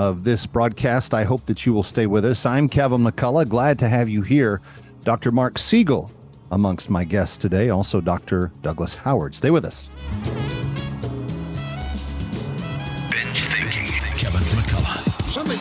of this broadcast. I hope that you will stay with us. I'm Kevin McCullough. Glad to have you here. Dr. Marc Siegel amongst my guests today, also Dr. Douglas Howard. Stay with us.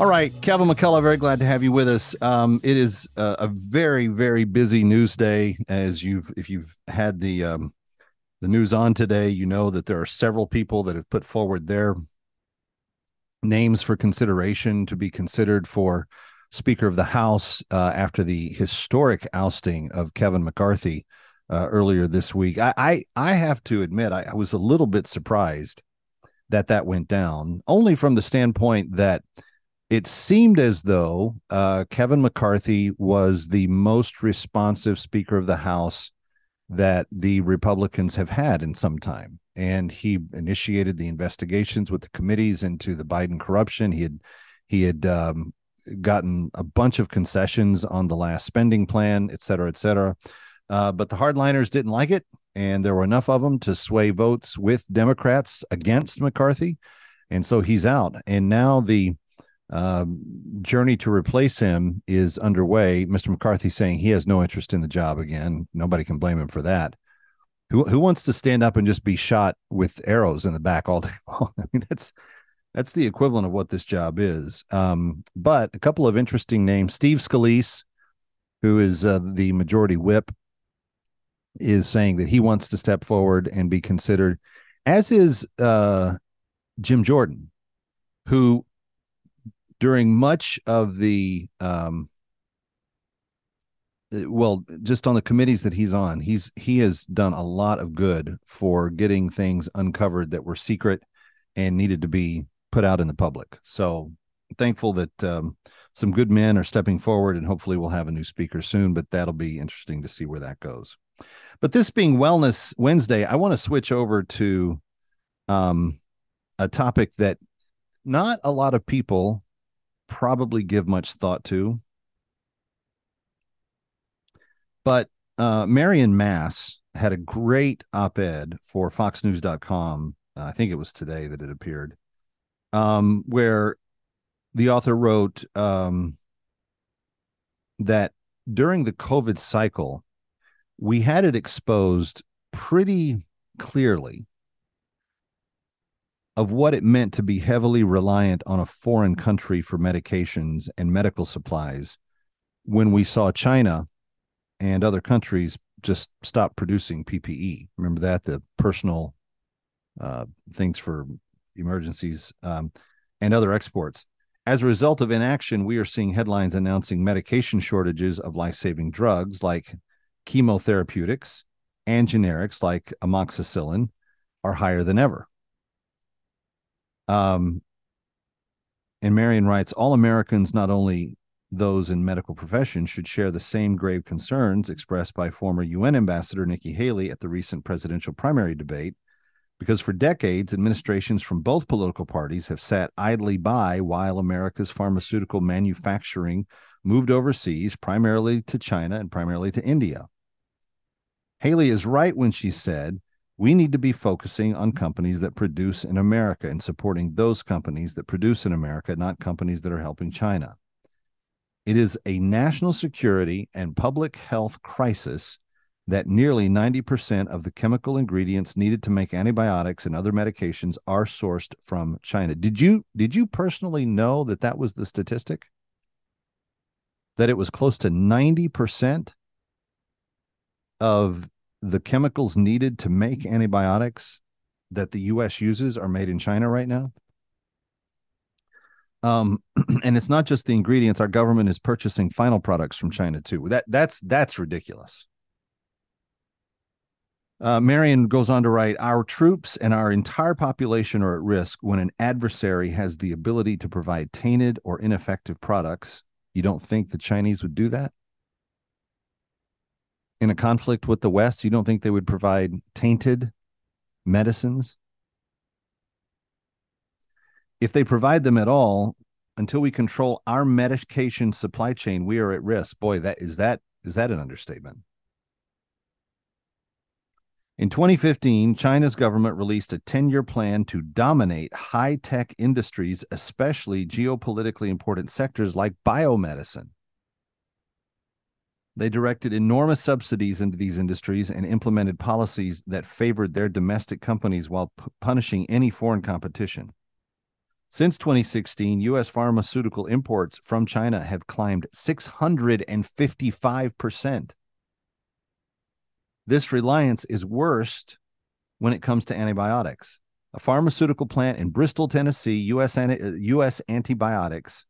All right, Kevin McCullough, very glad to have you with us. Um, it is a, a very, very busy news day. As you've, if you've had the um, the news on today, you know that there are several people that have put forward their names for consideration to be considered for Speaker of the House uh, after the historic ousting of Kevin McCarthy uh, earlier this week. I, I, I have to admit, I, I was a little bit surprised that that went down, only from the standpoint that it seemed as though uh, Kevin McCarthy was the most responsive Speaker of the House that the Republicans have had in some time. And he initiated the investigations with the committees into the Biden corruption. He had he had um, gotten a bunch of concessions on the last spending plan, et cetera, et cetera. Uh, but the hardliners didn't like it, and there were enough of them to sway votes with Democrats against McCarthy, and so he's out. And now the um, journey to replace him is underway. Mr. McCarthy saying he has no interest in the job again. Nobody can blame him for that. Who who wants to stand up and just be shot with arrows in the back all day long? I mean, that's that's the equivalent of what this job is. Um, but a couple of interesting names: Steve Scalise, who is uh, the majority whip, is saying that he wants to step forward and be considered, as is uh, Jim Jordan, who during much of the um well just on the committees that he's on he's he has done a lot of good for getting things uncovered that were secret and needed to be put out in the public. So thankful that um, some good men are stepping forward and hopefully we'll have a new speaker soon but that'll be interesting to see where that goes. But this being wellness wednesday i want to switch over to um, a topic that not a lot of people probably give much thought to. But uh, Marion Mass had a great op ed for FoxNews.com. Uh, I think it was today that it appeared, um, where the author wrote um, that during the COVID cycle, we had it exposed pretty clearly of what it meant to be heavily reliant on a foreign country for medications and medical supplies when we saw China and other countries just stop producing PPE. Remember that the personal uh, things for emergencies um, and other exports. As a result of inaction, we are seeing headlines announcing medication shortages of life saving drugs like chemotherapeutics and generics like amoxicillin are higher than ever. Um, and Marion writes All Americans, not only those in medical professions, should share the same grave concerns expressed by former UN Ambassador Nikki Haley at the recent presidential primary debate, because for decades, administrations from both political parties have sat idly by while America's pharmaceutical manufacturing moved overseas, primarily to China and primarily to India. Haley is right when she said, we need to be focusing on companies that produce in America and supporting those companies that produce in America, not companies that are helping China. It is a national security and public health crisis that nearly 90% of the chemical ingredients needed to make antibiotics and other medications are sourced from China. Did you did you personally know that that was the statistic? That it was close to 90% of the chemicals needed to make antibiotics that the US uses are made in China right now? Um, and it's not just the ingredients. Our government is purchasing final products from China too. That that's that's ridiculous. Uh, Marion goes on to write Our troops and our entire population are at risk when an adversary has the ability to provide tainted or ineffective products. You don't think the Chinese would do that? In a conflict with the West, you don't think they would provide tainted medicines? If they provide them at all, until we control our medication supply chain, we are at risk. Boy, that is that is that an understatement? In 2015, China's government released a 10 year plan to dominate high tech industries, especially geopolitically important sectors like biomedicine. They directed enormous subsidies into these industries and implemented policies that favored their domestic companies while p- punishing any foreign competition. Since 2016, U.S. pharmaceutical imports from China have climbed 655%. This reliance is worst when it comes to antibiotics. A pharmaceutical plant in Bristol, Tennessee, US, US uh, Antibiotics,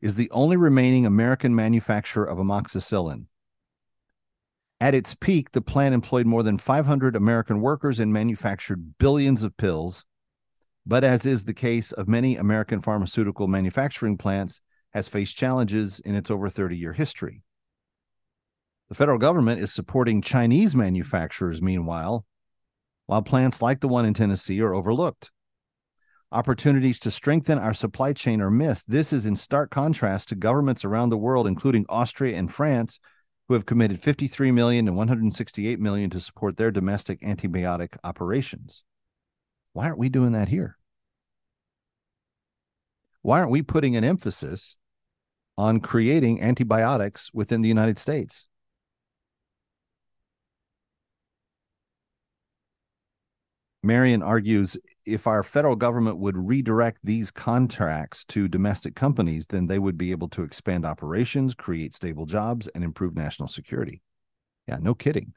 is the only remaining American manufacturer of amoxicillin. At its peak, the plant employed more than 500 American workers and manufactured billions of pills. But as is the case of many American pharmaceutical manufacturing plants, has faced challenges in its over 30 year history. The federal government is supporting Chinese manufacturers, meanwhile, while plants like the one in Tennessee are overlooked. Opportunities to strengthen our supply chain are missed. This is in stark contrast to governments around the world, including Austria and France, who have committed 53 million and 168 million to support their domestic antibiotic operations. Why aren't we doing that here? Why aren't we putting an emphasis on creating antibiotics within the United States? Marion argues if our federal government would redirect these contracts to domestic companies, then they would be able to expand operations, create stable jobs, and improve national security. Yeah, no kidding.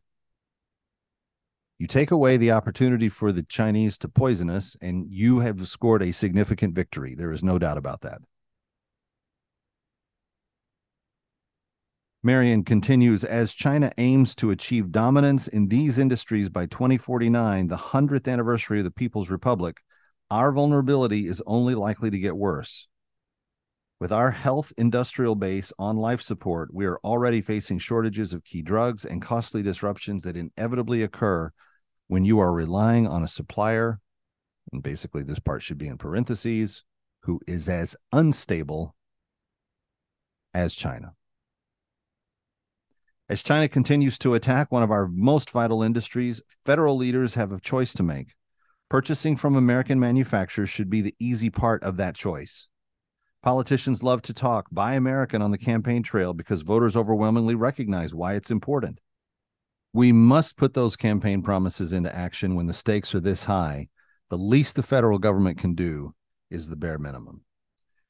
You take away the opportunity for the Chinese to poison us, and you have scored a significant victory. There is no doubt about that. Marion continues as China aims to achieve dominance in these industries by 2049, the 100th anniversary of the People's Republic, our vulnerability is only likely to get worse. With our health industrial base on life support, we are already facing shortages of key drugs and costly disruptions that inevitably occur when you are relying on a supplier. And basically, this part should be in parentheses, who is as unstable as China. As China continues to attack one of our most vital industries, federal leaders have a choice to make. Purchasing from American manufacturers should be the easy part of that choice. Politicians love to talk buy American on the campaign trail because voters overwhelmingly recognize why it's important. We must put those campaign promises into action when the stakes are this high. The least the federal government can do is the bare minimum.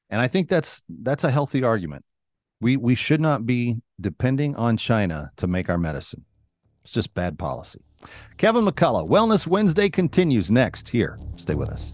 And I think that's that's a healthy argument. We we should not be depending on China to make our medicine. It's just bad policy. Kevin McCullough, Wellness Wednesday continues next here. Stay with us.